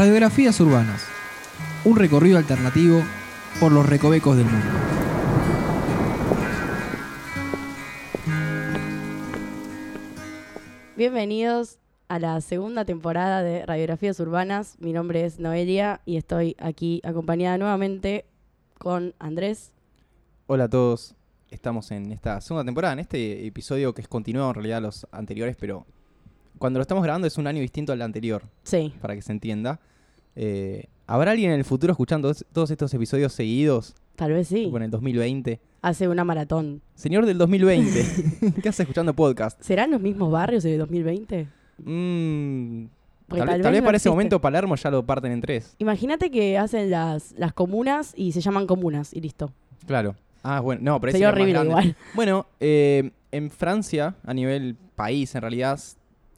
Radiografías urbanas. Un recorrido alternativo por los recovecos del mundo. Bienvenidos a la segunda temporada de Radiografías Urbanas. Mi nombre es Noelia y estoy aquí acompañada nuevamente con Andrés. Hola a todos, estamos en esta segunda temporada, en este episodio que es continuado en realidad a los anteriores, pero cuando lo estamos grabando es un año distinto al anterior, Sí, para que se entienda. Eh, ¿Habrá alguien en el futuro escuchando todos estos episodios seguidos, tal vez sí. tipo en el 2020? Hace una maratón. Señor del 2020, ¿qué hace escuchando podcast? ¿Serán los mismos barrios de 2020? Mm, Porque tal, vez- tal vez no para ese momento Palermo ya lo parten en tres. Imagínate que hacen las, las comunas y se llaman comunas y listo. Claro. Ah, bueno, no, pero Sería horrible igual. Bueno, eh, en Francia, a nivel país, en realidad,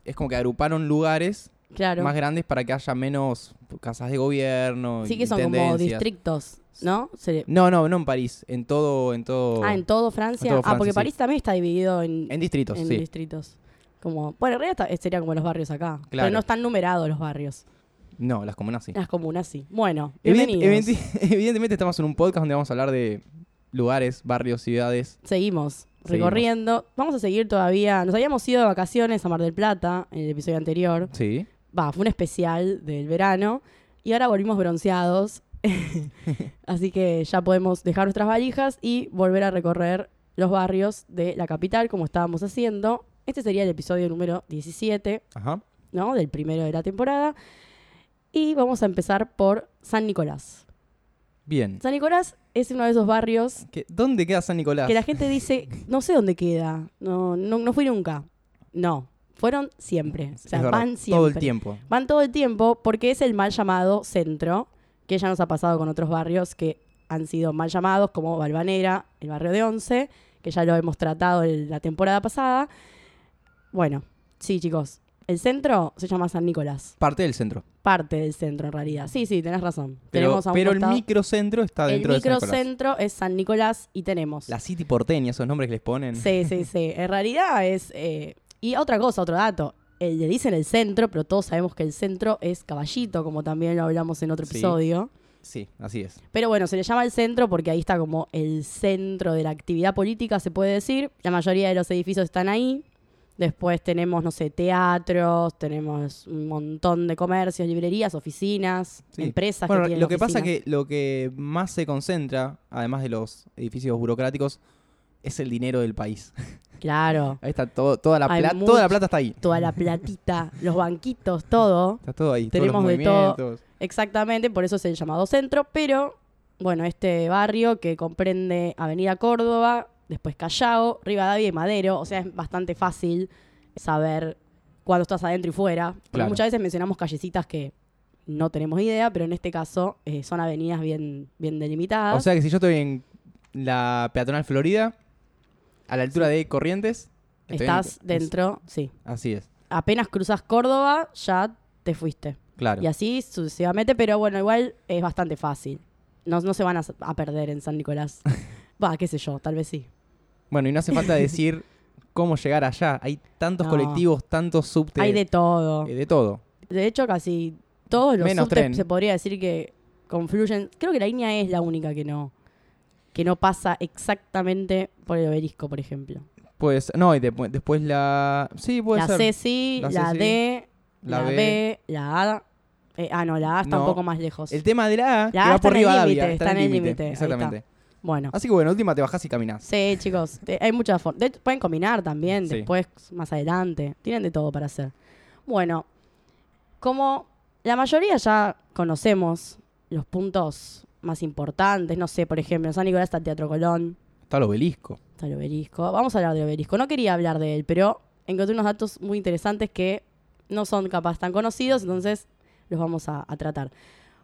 es como que agruparon lugares Claro. más grandes para que haya menos casas de gobierno. Sí que son como distritos, ¿no? Se- No, no, no en París, en todo, en todo, Ah, en todo Francia. todo ah, porque sí. París también está dividido en, en distritos, en sí. distritos. Como, bueno, en realidad está- serían como los barrios acá. Pero no están numerados los barrios. No, las comunas sí. Las comunas sí. Bueno, Evident- bienvenidos. evidentemente estamos en un podcast donde vamos a hablar de lugares, barrios, ciudades. Seguimos Seguimos. recorriendo. Vamos a seguir todavía. Nos habíamos ido de vacaciones a Mar del Plata en el episodio anterior. Sí. Va, fue un especial del verano. Y ahora volvimos bronceados. Así que ya podemos dejar nuestras valijas y volver a recorrer los barrios de la capital como estábamos haciendo. Este sería el episodio número 17, Ajá. ¿no? Del primero de la temporada. Y vamos a empezar por San Nicolás. Bien. San Nicolás es uno de esos barrios ¿Qué- ¿Dónde queda San Nicolás? que la gente dice, no sé dónde queda, no, no, no fui nunca. No, fueron siempre. O sea, verdad, van siempre. todo el tiempo. Van todo el tiempo porque es el mal llamado centro, que ya nos ha pasado con otros barrios que han sido mal llamados, como Balvanera, el barrio de Once, que ya lo hemos tratado la temporada pasada. Bueno, sí, chicos. El centro se llama San Nicolás. Parte del centro. Parte del centro, en realidad. Sí, sí, tenés razón. Pero, tenemos a un pero el microcentro está el dentro de San Nicolás. microcentro es San Nicolás y tenemos La City porteña, esos nombres que les ponen. Sí, sí, sí. En realidad es. eh, y otra cosa, otro dato. Eh, le dicen el centro, pero todos sabemos que el centro es caballito, como también lo hablamos en otro Sí. episodio. Sí, así es. Pero bueno, se le llama el centro porque ahí está como el centro de la actividad política, se puede decir. La mayoría de los edificios están ahí. Después tenemos, no sé, teatros, tenemos un montón de comercios, librerías, oficinas, Sí. empresas Bueno, que tienen lo que pasa oficinas. que lo que más se concentra, además de los edificios burocráticos, es el dinero del país. Claro. Ahí está todo, toda la plata, toda la plata está ahí. Toda la platita, los banquitos, todo. Está todo ahí. Tenemos todos los de todo. Exactamente, por eso es el llamado centro, pero bueno, este barrio que comprende Avenida Córdoba, después Callao, Rivadavia y Madero, o sea, es bastante fácil saber cuándo estás adentro y fuera. Porque Claro. muchas veces mencionamos callecitas que no tenemos idea, pero en este caso eh, son avenidas bien, bien delimitadas. O sea que si yo estoy en la peatonal Florida, a la altura de Corrientes, en- estás dentro, sí. Así es, Apenas cruzas Córdoba, ya te fuiste. claro. Y así sucesivamente, pero bueno, igual es bastante fácil. No, no se van a, a perder en San Nicolás. Va, qué sé yo, tal vez sí. Bueno, y no hace falta decir cómo llegar allá. Hay tantos No. colectivos, tantos subtes. Hay de todo. eh, de todo. De hecho, casi todos los Menos subtes tren. se podría decir que confluyen. Creo que la línea es la única que no que no pasa exactamente por el obelisco, por ejemplo. Pues, no, y despu- después la... Sí, puede la ser. C sí, La la, C sí. D, La la, B. B, la A. eh, ah, no, la A está No. un poco más lejos. El tema de la A, que La A va está por está en el límite. Exactamente. Bueno, Así que bueno, última te bajás y caminás. sí, chicos, te- hay muchas formas. Pueden combinar también Sí. después, más adelante. Tienen de todo para hacer. Bueno, como la mayoría ya conocemos los puntos más importantes, no sé, por ejemplo, en San Nicolás está el Teatro Colón, Está el obelisco. está el obelisco. Vamos a hablar del obelisco. No quería hablar de él, pero encontré unos datos muy interesantes que no son capaz tan conocidos, entonces los vamos a, a tratar.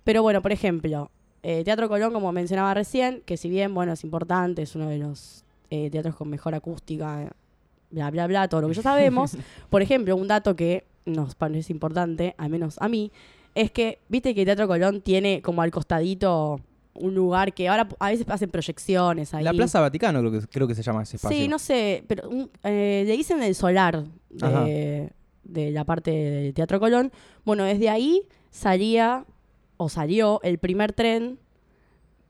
Pero bueno, por ejemplo, eh, Teatro Colón, como mencionaba recién, que si bien, bueno, es importante, es uno de los eh, teatros con mejor acústica, eh, bla, bla, bla, todo lo que ya sabemos. por ejemplo, un dato que nos parece importante, al menos a mí, es que, viste que Teatro Colón tiene como al costadito un lugar que ahora a veces hacen proyecciones ahí. La Plaza Vaticano creo que, creo que se llama ese espacio. Sí, no sé, pero un- eh, le dicen el solar de, de la parte del Teatro Colón. Bueno, desde ahí salía o salió el primer tren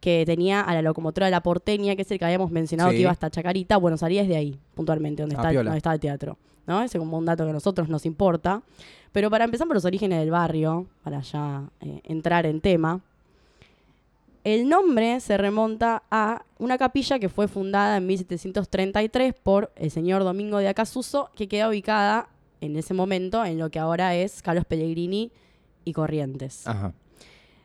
que tenía a la locomotora de la porteña, que es el que habíamos mencionado Sí. que iba hasta Chacarita. Bueno, salía desde ahí, puntualmente, donde, Ah, está, el- piola. donde está el teatro. ¿No? Ese es como un dato que a nosotros nos importa. Pero para empezar por los orígenes del barrio, para ya eh, entrar en tema, el nombre se remonta a una capilla que fue fundada en 1733 por el señor Domingo de Acasuso, que queda ubicada en ese momento en lo que ahora es Carlos Pellegrini y Corrientes. Ajá.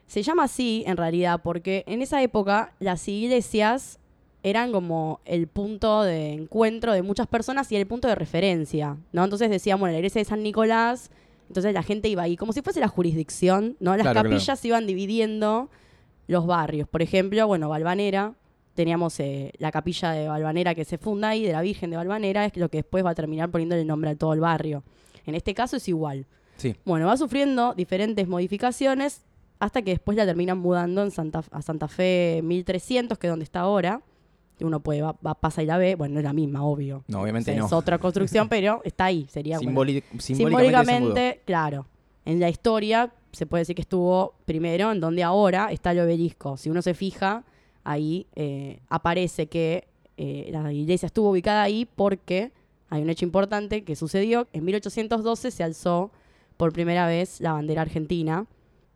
Se llama así en realidad porque en esa época las iglesias eran como el punto de encuentro de muchas personas y el punto de referencia, ¿no? Entonces decíamos, bueno, la iglesia de San Nicolás, entonces la gente iba ahí, como si fuese la jurisdicción, ¿no? Las Claro, claro. capillas se iban dividiendo los barrios. Por ejemplo, bueno, Valvanera, teníamos eh, la capilla de Valvanera que se funda ahí, de la Virgen de Valvanera, es lo que después va a terminar poniendo el nombre a todo el barrio. En este caso es igual. Sí. Bueno, va sufriendo diferentes modificaciones hasta que después la terminan mudando en Santa, a Santa Fe 1300, que es donde está ahora. Uno puede, va, va- pasa y la ve. Bueno, no es la misma, obvio. No, obviamente O sea, no. Es otra construcción, pero está ahí. Sería bueno, simbólicamente, claro. En la historia se puede decir que estuvo primero en donde ahora está el obelisco. Si uno se fija, ahí eh, aparece que eh, la iglesia estuvo ubicada ahí porque hay un hecho importante que sucedió. En 1812 se alzó por primera vez la bandera argentina.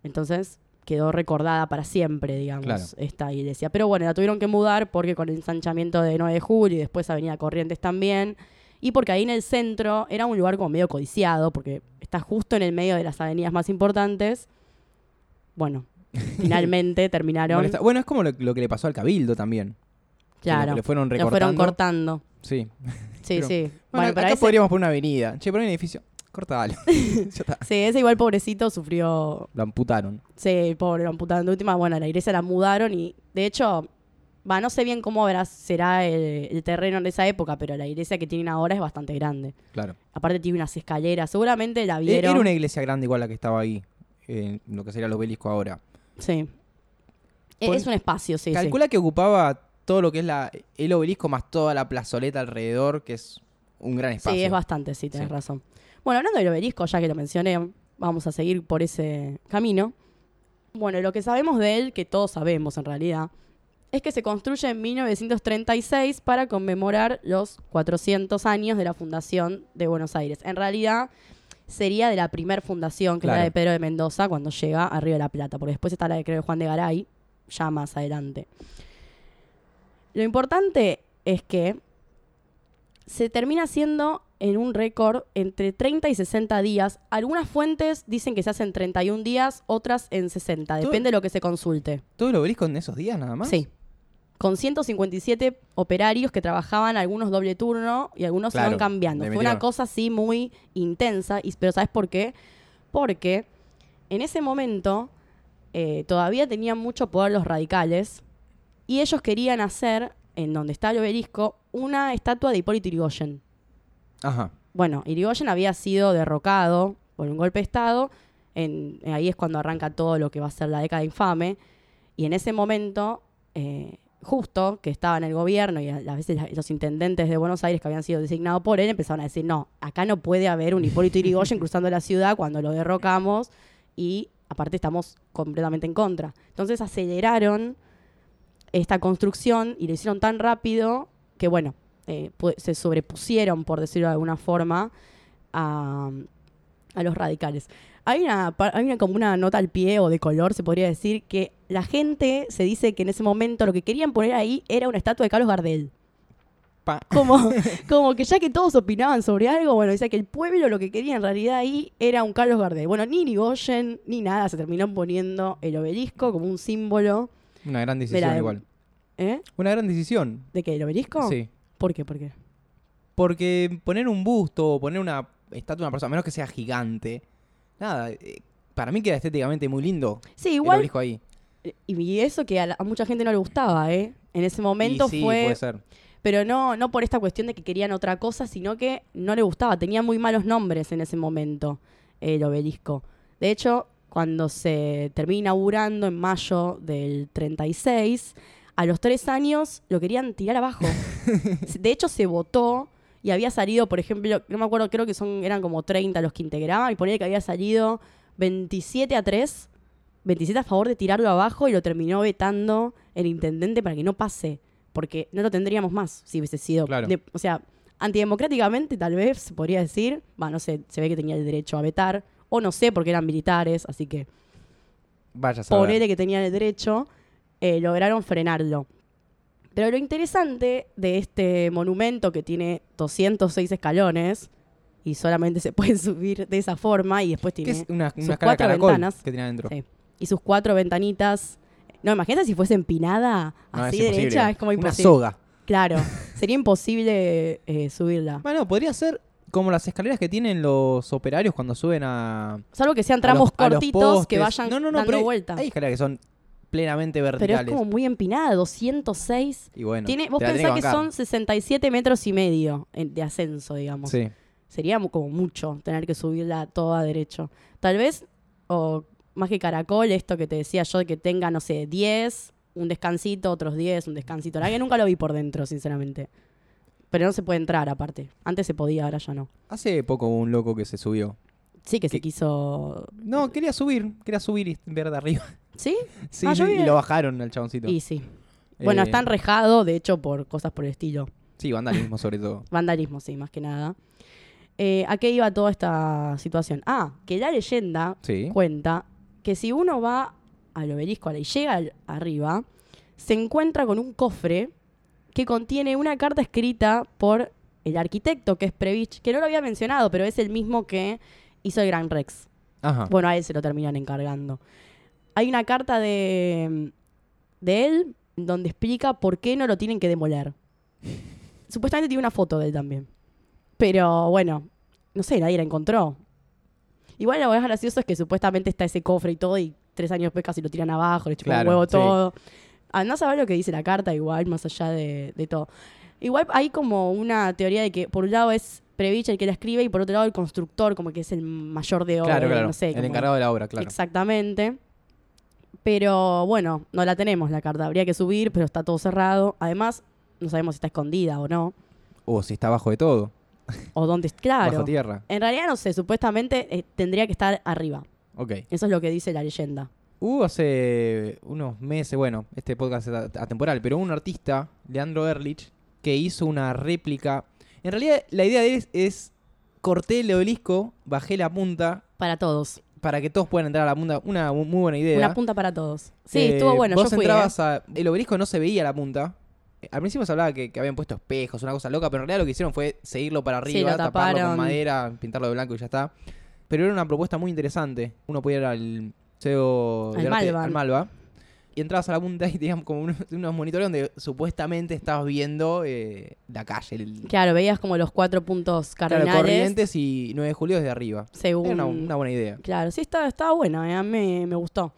Entonces quedó recordada para siempre, digamos, Claro. esta iglesia. Pero bueno, la tuvieron que mudar porque con el ensanchamiento de 9 de julio y después Avenida Corrientes también. Y porque ahí en el centro era un lugar como medio codiciado, porque está justo en el medio de las avenidas más importantes. Bueno, finalmente terminaron. Molesta- Bueno, es como lo, lo que le pasó al Cabildo también. que claro, lo- le fueron lo recortando. fueron cortando. Sí. Sí, Pero- sí. Bueno, Bueno, acá ese, podríamos poner una avenida. Che, hay un edificio. Cortalo. sí, ese igual pobrecito sufrió. Lo amputaron. Sí, pobre, lo amputaron de última. Bueno, la iglesia la mudaron y de hecho. Va, no sé bien cómo será el, el terreno en esa época, pero la iglesia que tienen ahora es bastante grande. Claro. Aparte tiene unas escaleras. Seguramente la E- vieron. Era una iglesia grande igual la que estaba ahí. En lo que sería el obelisco ahora. Sí. E- Pon- Es un espacio, sí, sí. Calcula que ocupaba todo lo que es la, el obelisco más toda la plazoleta alrededor, que es un gran espacio. Sí, es bastante, sí, tenés Sí. razón. Bueno, hablando del obelisco, ya que lo mencioné, vamos a seguir por ese camino. Bueno, lo que sabemos de él, que todos sabemos en realidad, es que se construye en 1936 para conmemorar los 400 años de la fundación de Buenos Aires. En realidad sería de la primer fundación, que es la Claro. de Pedro de Mendoza, cuando llega a Río de la Plata, porque después está la de creo de Juan de Garay, ya más adelante. Lo importante es que se termina haciendo en un récord entre 30 y 60 días. Algunas fuentes dicen que se hacen 31 días, otras en 60, Todo- depende de lo que se consulte. ¿Todo el obelisco en esos días nada más? Sí. Con 157 operarios que trabajaban algunos doble turno y algunos se Claro, iban cambiando. Fue una cosa así muy intensa, y, pero ¿sabes por qué? Porque en ese momento eh, todavía tenían mucho poder los radicales y ellos querían hacer, en donde está el obelisco, una estatua de Hipólito Yrigoyen. Bueno, Irigoyen había sido derrocado por un golpe de Estado. Eh, ahí es cuando arranca todo lo que va a ser la década infame. Y en ese momento, eh, justo que estaba en el gobierno y a, a veces los intendentes de Buenos Aires que habían sido designados por él empezaron a decir, no, acá no puede haber un Hipólito Irigoyen cruzando la ciudad cuando lo derrocamos y aparte estamos completamente en contra. Entonces aceleraron esta construcción y lo hicieron tan rápido que, bueno, eh, se sobrepusieron, por decirlo de alguna forma, a, a los radicales. Hay una, hay una como una nota al pie o de color, se podría decir, que la gente se dice que en ese momento lo que querían poner ahí era una estatua de Carlos Gardel. Pa. Como, como que ya que todos opinaban sobre algo, bueno, decía que el pueblo lo que quería en realidad ahí era un Carlos Gardel. Bueno, ni Irigoyen ni nada, se terminó poniendo el obelisco como un símbolo. Una gran de decisión la- igual. ¿Eh? Una gran decisión. ¿De qué? ¿El obelisco? Sí. ¿Por qué? ¿Por qué? Porque poner un busto o poner una estatua de una persona, a menos que sea gigante, nada, eh, para mí queda estéticamente muy lindo Sí, igual. ahí. Y eso que a, la- a mucha gente no le gustaba, ¿eh? En ese momento Y sí, fue. puede ser. Pero no, no por esta cuestión de que querían otra cosa, sino que no le gustaba. Tenía muy malos nombres en ese momento el obelisco. De hecho, cuando se termina inaugurando en mayo del 36, a los tres años lo querían tirar abajo. de hecho, se votó y había salido, por ejemplo, no me acuerdo, creo que son eran como 30 los que integraban, y ponía que había salido 27 a 3, 27 a favor de tirarlo abajo y lo terminó vetando el intendente para que no pase, porque no lo tendríamos más si hubiese sido. Claro. de- o sea, antidemocráticamente tal vez se podría decir, va, no sé, se ve que tenía el derecho a vetar, o no sé, porque eran militares, así que Vaya a saber. ponele que tenían el derecho, eh, lograron frenarlo. Pero lo interesante de este monumento que tiene 206 escalones y solamente se puede subir de esa forma y después ¿Qué tiene es una, una cuatro ventanas. que tiene adentro? Sí. y sus cuatro ventanitas. No, imagínate si fuese empinada, No, así es derecha, es como Una imposible. soga. Claro, sería imposible eh, subirla. Bueno, podría ser como las escaleras que tienen los operarios cuando suben a. Salvo que sean tramos los- cortitos que vayan no, no, no, dando pero hay- vuelta. Hay escaleras que son plenamente Pero es verticales. como muy empinada, 206. Y bueno, Tiene, vos pensás que, son 67 metros y medio de ascenso, digamos. Sí. Sería como mucho tener que subirla toda derecho. Tal vez, o más que caracol, esto que te decía yo, de que tenga, no sé, 10, un descansito, otros 10, un descansito. La que nunca lo vi por dentro, sinceramente. Pero no se puede entrar, aparte. Antes se podía, ahora ya no. Hace poco hubo un loco que se subió. Sí que se ¿Qué? quiso... No, quería subir, quería subir y ver de arriba. ¿Sí? Sí, Ah, yo sí, vi- y lo bajaron al chaboncito. Y sí. Bueno, Eh, está enrejado, de hecho, por cosas por el estilo. Sí, vandalismo sobre todo. Vandalismo, sí, más que nada. Eh, ¿A qué iba toda esta situación? Ah, que la leyenda Sí. cuenta que si uno va al obelisco y llega al- arriba, se encuentra con un cofre que contiene una carta escrita por el arquitecto, que es Previch, que no lo había mencionado, pero es el mismo que hizo el Gran Rex. Ajá. Bueno, a él se lo terminan encargando. Hay una carta de, de él donde explica por qué no lo tienen que demoler. Supuestamente tiene una foto de él también. Pero bueno, no sé, nadie la encontró. Igual lo más gracioso es que supuestamente está ese cofre y todo, y tres años después casi lo tiran abajo, le chupan Claro, huevo sí. todo. Andás a ver lo que dice la carta, igual, más allá de, de todo. Igual hay como una teoría de que por un lado es Previch el que la escribe y por otro lado el constructor, como que es el mayor de obra, claro, claro. no sé. el como- encargado de la obra, claro. Exactamente. Pero bueno, no la tenemos la carta. Habría que subir, pero está todo cerrado. Además, no sabemos si está escondida o no. O si está abajo de todo, O dónde. Claro. bajo tierra. En realidad, no sé. Supuestamente eh, tendría que estar arriba. Ok. Eso es lo que dice la leyenda. Hubo hace unos meses, bueno, este podcast es atemporal, pero un artista, Leandro Erlich, que hizo una réplica. En realidad, la idea de él es, es corté el obelisco, bajé la punta Para todos. Para que todos puedan entrar a la punta. Una mu- muy buena idea. Una punta para todos. Sí, Eh, estuvo bueno. Vos Yo fui. entrabas ¿eh? a. El obelisco no se veía la punta. Eh, Al principio se hablaba que, que habían puesto espejos, una cosa loca, pero en realidad lo que hicieron fue seguirlo para arriba, lo taparlo con madera, pintarlo de blanco y ya está. Pero era una propuesta muy interesante. Uno podía ir al Al Arte- Malva. al Malva, y entrabas a la punta y tenían como unos, unos monitores donde supuestamente estabas viendo eh, la calle, el, Claro, veías como los cuatro puntos claro, cardinales. Corrientes y 9 de julio desde arriba. según. Era una, una buena idea. Claro, sí, estaba, estaba buena, eh, me, me gustó.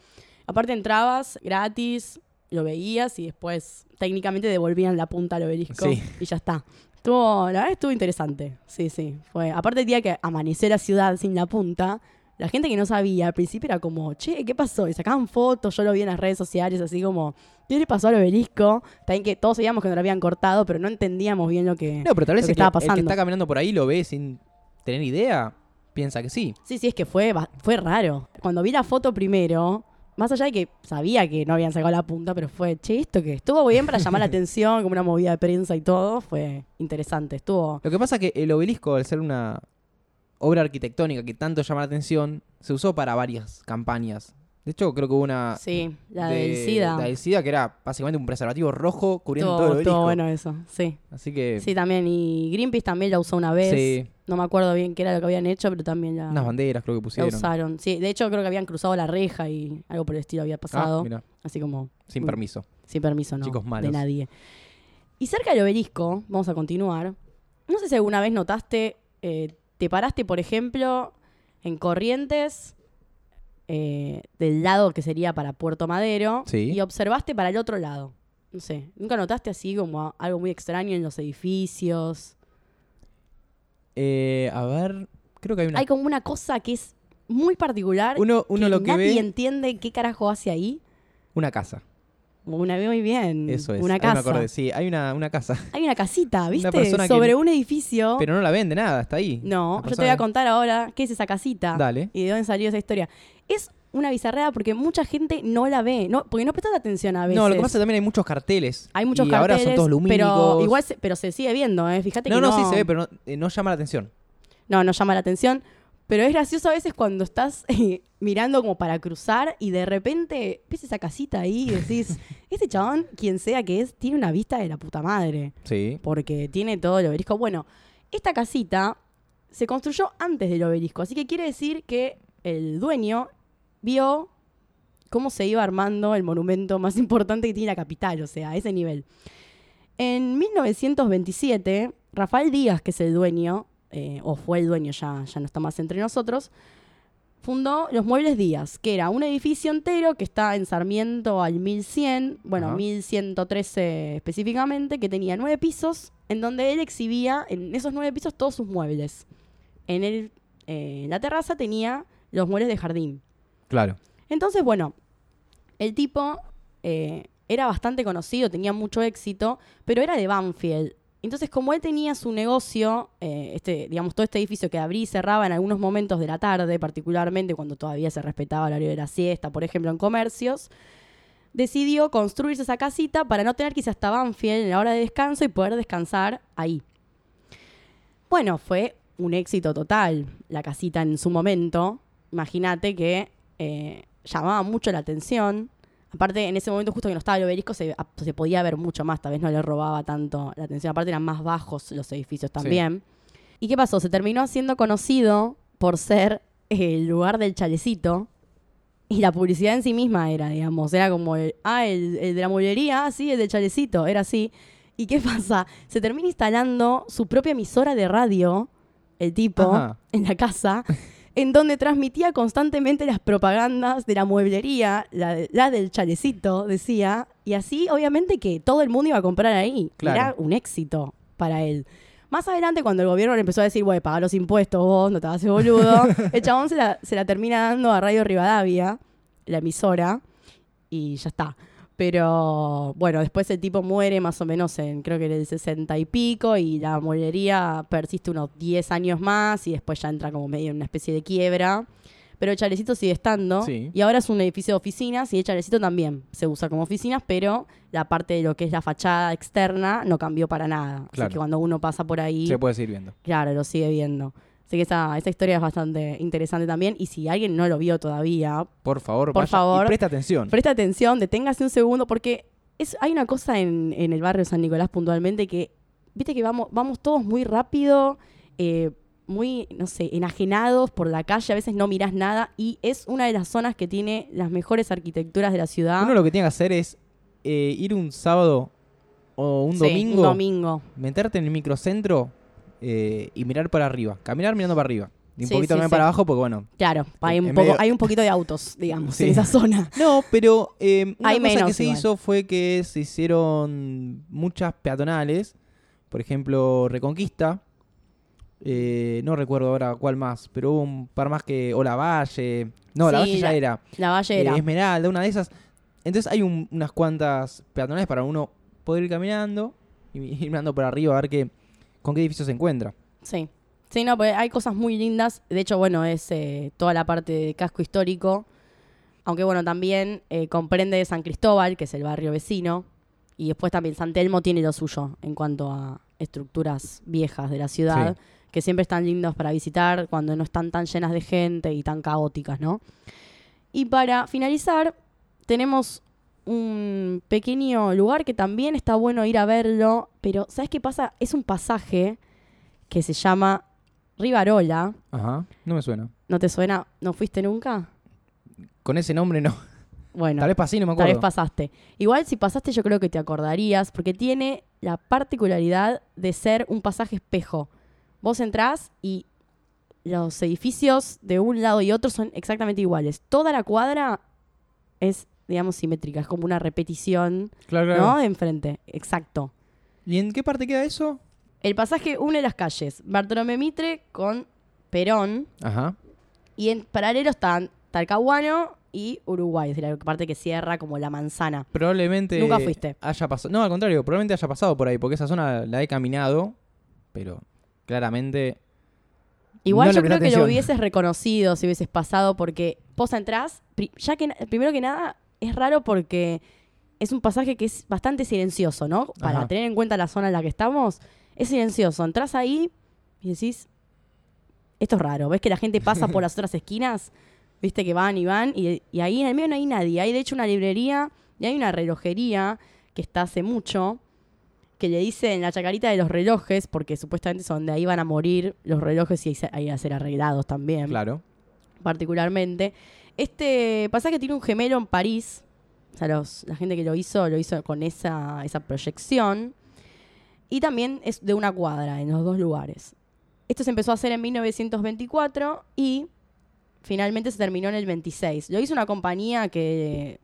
Aparte entrabas gratis, lo veías y después técnicamente devolvían la punta al obelisco Sí. y ya está. Estuvo, la verdad estuvo interesante, sí, sí. Fue. Aparte el día que amaneció la ciudad sin la punta, la gente que no sabía al principio era como, che, ¿qué pasó? Y sacaban fotos, yo lo vi en las redes sociales, así como, ¿qué le pasó al obelisco? También que todos sabíamos que no lo habían cortado, pero no entendíamos bien lo que... No, pero tal vez el que, estaba el que pasando. está caminando por ahí lo ve sin tener idea, piensa que sí. Sí, sí, es que fue, fue raro. Cuando vi la foto primero, más allá de que sabía que no habían sacado la punta, pero fue, che, esto que estuvo bien para llamar la atención, como una movida de prensa y todo, fue interesante. Estuvo. Lo que pasa es que el obelisco, al ser una obra arquitectónica que tanto llama la atención, se usó para varias campañas. De hecho, creo que hubo una Sí, la de- del SIDA. La del SIDA, que era básicamente un preservativo rojo cubriendo todo el Estuvo, obelisco. estuvo bueno eso, sí. Así que, Sí, también. Y Greenpeace también la usó una vez. sí, No me acuerdo bien qué era lo que habían hecho, pero también la, unas banderas creo que la pusieron. usaron. Sí, de hecho creo que habían cruzado la reja y algo por el estilo había Ah, pasado. mira, así como sin Mm. permiso. Sin permiso, no. Chicos malos. De nadie. Y cerca del obelisco, vamos a continuar. No sé si alguna vez notaste, eh, te paraste, por ejemplo, en Corrientes, eh, del lado que sería para Puerto Madero, Sí. y observaste para el otro lado. No sé, ¿nunca notaste así como algo muy extraño en los edificios? Eh, a ver, creo que hay una... Hay como una cosa que es muy particular. Uno, uno que lo que nadie ve... entiende qué carajo hace ahí. Una casa. Una muy bien. Eso es. Una ahí me casa. acordé. Sí, hay una, una casa. Hay una casita, ¿viste? que- Sobre un edificio. Pero no la vende nada, está ahí. no, yo te voy a contar ahora qué es esa casita. Dale. y de dónde salió esa historia. Es una bizarrada porque mucha gente no la ve, no, porque no prestas atención a veces. No, lo que pasa es que también hay muchos carteles. hay muchos y carteles, ahora son todos lumínicos. pero igual se, pero se sigue viendo, ¿eh? Fíjate No, que no, no, sí se ve, pero no, eh, no llama la atención. no, no llama la atención. Pero es gracioso a veces cuando estás eh, mirando como para cruzar y de repente ves esa casita ahí y decís, este chabón, quien sea que es, tiene una vista de la puta madre. Sí. porque tiene todo el obelisco. Bueno, esta casita se construyó antes del obelisco, así que quiere decir que el dueño vio cómo se iba armando el monumento más importante que tiene la capital, o sea, a ese nivel. En 1927, Rafael Díaz, que es el dueño, eh, o fue el dueño, ya, ya no está más entre nosotros, fundó los Muebles Díaz, que era un edificio entero que está en Sarmiento al 1100, bueno, Ajá. 1113 específicamente, que tenía nueve pisos, en donde él exhibía en esos nueve pisos todos sus muebles. En, el, eh, en la terraza tenía los muebles de jardín. Claro. Entonces, bueno, el tipo eh, era bastante conocido, tenía mucho éxito, pero era de Banfield. Entonces, como él tenía su negocio, eh, este, digamos, todo este edificio que abría y cerraba en algunos momentos de la tarde, particularmente cuando todavía se respetaba el horario de la siesta, por ejemplo, en comercios, decidió construirse esa casita para no tener que irse hasta Banfield en la hora de descanso y poder descansar ahí. Bueno, fue un éxito total la casita en su momento. Imagínate que eh, llamaba mucho la atención. Aparte, en ese momento, justo que no estaba el obelisco, se, podía ver mucho más. Tal vez no le robaba tanto la atención. Aparte, eran más bajos los edificios también. ¿Y qué pasó? Se terminó haciendo conocido por ser el lugar del chalecito. Y la publicidad en sí misma era, digamos, era como el, ah, el, el de la mueblería, ah, sí, el del chalecito, era así. ¿Y qué pasa? Se termina instalando su propia emisora de radio, el tipo, Ajá. en la casa, en donde transmitía constantemente las propagandas de la mueblería, la, de- la del chalecito, decía, y así obviamente que todo el mundo iba a comprar ahí. Claro. Era un éxito para él. Más adelante, cuando el gobierno le empezó a decir, bueno, paga los impuestos vos, no te hagas boludo, el chabón se la, se la termina dando a Radio Rivadavia, la emisora, y ya está. Pero bueno, después el tipo muere más o menos en creo que en el 60 y pico y la mueblería persiste unos 10 años más y después ya entra como medio en una especie de quiebra. Pero el chalecito sigue estando Sí. y ahora es un edificio de oficinas y el chalecito también se usa como oficinas, pero la parte de lo que es la fachada externa no cambió para nada. Claro. Así que cuando uno pasa por ahí, Se puede seguir viendo. claro, lo sigue viendo. Así que esa, esa historia es bastante interesante también. Y si alguien no lo vio todavía, Por favor, Por vaya favor. Y presta atención. Presta atención, deténgase un segundo, porque es, hay una cosa en, en el barrio San Nicolás puntualmente que, viste que vamos, vamos todos muy rápido, eh, muy, no sé, enajenados por la calle, a veces no mirás nada, y es una de las zonas que tiene las mejores arquitecturas de la ciudad. Uno lo que tiene que hacer es eh, ir un sábado o un Sí, domingo, Un domingo. meterte en el microcentro eh, y mirar para arriba. Caminar mirando para arriba. Y un Sí, poquito sí, también sí. para abajo porque, bueno. Claro, hay un, en poco, medio- hay un poquito de autos, digamos, en esa zona. No, pero eh, una Hay cosa que se igual. hizo fue que se hicieron muchas peatonales. Por ejemplo, Reconquista. Eh, no recuerdo ahora cuál más, pero hubo un par más que. O La Valle. No, La Valle ya era. La Valle Eh, era. Esmeralda, una de esas. Entonces hay un- unas cuantas peatonales para uno poder ir caminando y ir mirando por arriba a ver qué, con qué edificio se encuentra. Sí. Sí, no, pues hay cosas muy lindas. De hecho, bueno, es eh, toda la parte de casco histórico. Aunque, bueno, también eh, comprende San Cristóbal, que es el barrio vecino. Y después también San Telmo tiene lo suyo en cuanto a estructuras viejas de la ciudad, Sí. que siempre están lindas para visitar cuando no están tan llenas de gente y tan caóticas, ¿no? Y para finalizar, tenemos un pequeño lugar que también está bueno ir a verlo, pero ¿sabes qué pasa? Es un pasaje que se llama Rivarola. Ajá, no me suena. ¿No te suena? ¿No fuiste nunca? Con ese nombre no. Bueno, Tal vez pasé no me tal acuerdo. vez pasaste. Igual si pasaste yo creo que te acordarías, porque tiene la particularidad de ser un pasaje espejo. Vos entrás y los edificios de un lado y otro son exactamente iguales. Toda la cuadra es, digamos, simétrica, es como una repetición, Claro, claro. ¿no? De enfrente, exacto. ¿Y en qué parte queda eso? El pasaje une las calles Bartolomé Mitre con Perón Ajá. y en paralelo están Talcahuano y Uruguay, es decir, la parte que cierra como la manzana. Probablemente Nunca fuiste. haya pasado. No, al contrario, probablemente haya pasado por ahí, porque esa zona la he caminado, pero claramente. Igual No yo creo que lo hubieses reconocido si hubieses pasado porque posa entrás, ya que primero que nada es raro porque es un pasaje que es bastante silencioso, ¿no? Para Ajá. tener en cuenta la zona en la que estamos, es silencioso. Entras ahí y decís, esto es raro. ¿Ves que la gente pasa por las otras esquinas? ¿Viste que van y van? Y, y ahí en el medio no hay nadie. Hay de hecho una librería y hay una relojería que está hace mucho que le dicen la chacarita de los relojes, porque supuestamente son de ahí van a morir los relojes y ahí a ser arreglados también, Claro. Particularmente. Este pasaje tiene un gemelo en París. La gente que lo hizo, lo hizo con esa, esa proyección. Y también es de una cuadra en los dos lugares. Esto se empezó a hacer en 1924 y finalmente se terminó en el 26. Lo hizo una compañía que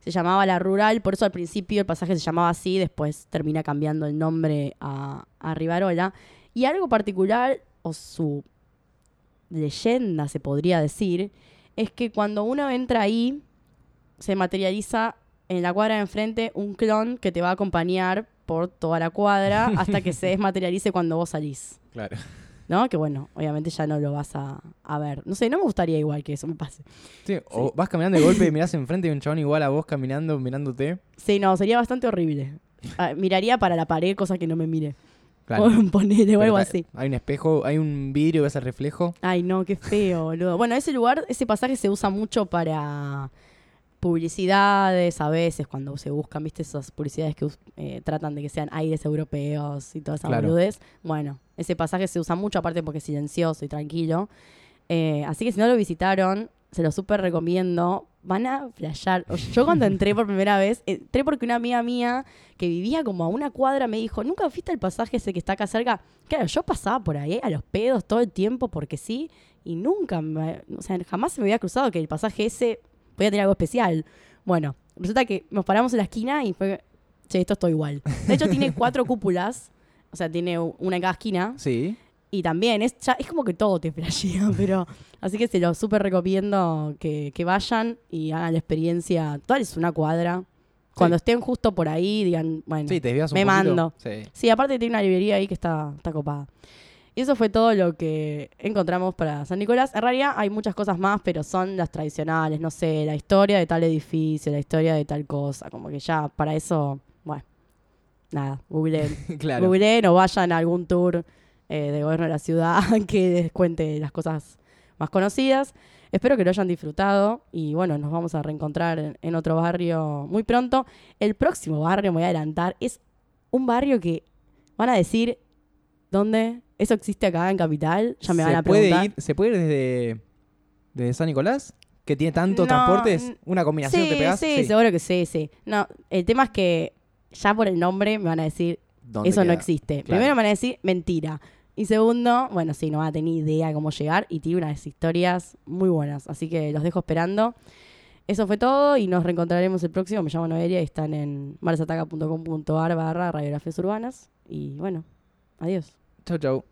se llamaba La Rural, por eso al principio el pasaje se llamaba así, después termina cambiando el nombre a, a Rivarola. Y algo particular, o su leyenda se podría decir, es que cuando uno entra ahí, se materializa en la cuadra de enfrente un clon que te va a acompañar por toda la cuadra hasta que se desmaterialice cuando vos salís. Claro. ¿No? Que bueno, obviamente ya no lo vas a, a ver. No sé, no me gustaría igual que eso me pase. Sí, o vas caminando de golpe y mirás enfrente de un chabón igual a vos caminando, mirándote. Sí, no, sería bastante horrible. Ah, miraría para la pared, cosa que no me mire. Claro. O ponele o algo así. Hay un espejo, hay un vidrio, ves el reflejo. Ay, no, qué feo, boludo. Bueno, ese lugar, ese pasaje se usa mucho para publicidades, a veces, cuando se buscan, viste, esas publicidades que eh, tratan de que sean aires europeos y toda esa Claro. boludez. Bueno, ese pasaje se usa mucho, aparte porque es silencioso y tranquilo. Eh, así que si no lo visitaron, se lo súper recomiendo. Van a flashear. Yo cuando entré por primera vez, entré porque una amiga mía que vivía como a una cuadra me dijo, ¿nunca viste el pasaje ese que está acá cerca? Claro, yo pasaba por ahí a los pedos todo el tiempo porque sí, y nunca, me- o sea, jamás se me había cruzado que el pasaje ese podía tener algo especial. Bueno, resulta que nos paramos en la esquina y fue, che, esto es todo igual. De hecho, tiene cuatro cúpulas, o sea, tiene una en cada esquina, Sí. Y también es, ya- es como que todo te flashea, pero así que se lo súper recomiendo que, que vayan y hagan la experiencia. Total es una cuadra. Cuando estén justo por ahí, digan, bueno, Sí, te me poquito. mando. Sí. Sí, aparte tiene una librería ahí que está, está copada. Y eso fue todo lo que encontramos para San Nicolás. En realidad hay muchas cosas más, pero son las tradicionales, no sé, la historia de tal edificio, la historia de tal cosa, como que ya para eso, bueno, nada, googleen. claro. Googleen o vayan a algún tour eh, de gobierno de la ciudad que les cuente las cosas más conocidas. Espero que lo hayan disfrutado y bueno, nos vamos a reencontrar en, en otro barrio muy pronto. El próximo barrio, me voy a adelantar, es un barrio que van a decir, ¿dónde? ¿Eso existe acá en Capital? Ya me van ¿Se a puede preguntar. ir, ¿Se puede ir desde, desde San Nicolás? ¿Que tiene tantos No, transportes? ¿Una combinación sí, te sí, seguro que sí, sí. No, el tema es que ya por el nombre me van a decir, ¿Dónde eso no existe. Claro. Primero me van a decir mentira. Y segundo, bueno, sí, no van a tener idea cómo llegar y tiene unas historias muy buenas. Así que los dejo esperando. Eso fue todo y nos reencontraremos el próximo. Me llamo Noelia y están en marsataca.com.ar barra radiografías urbanas. Y bueno, adiós. Chau, chau.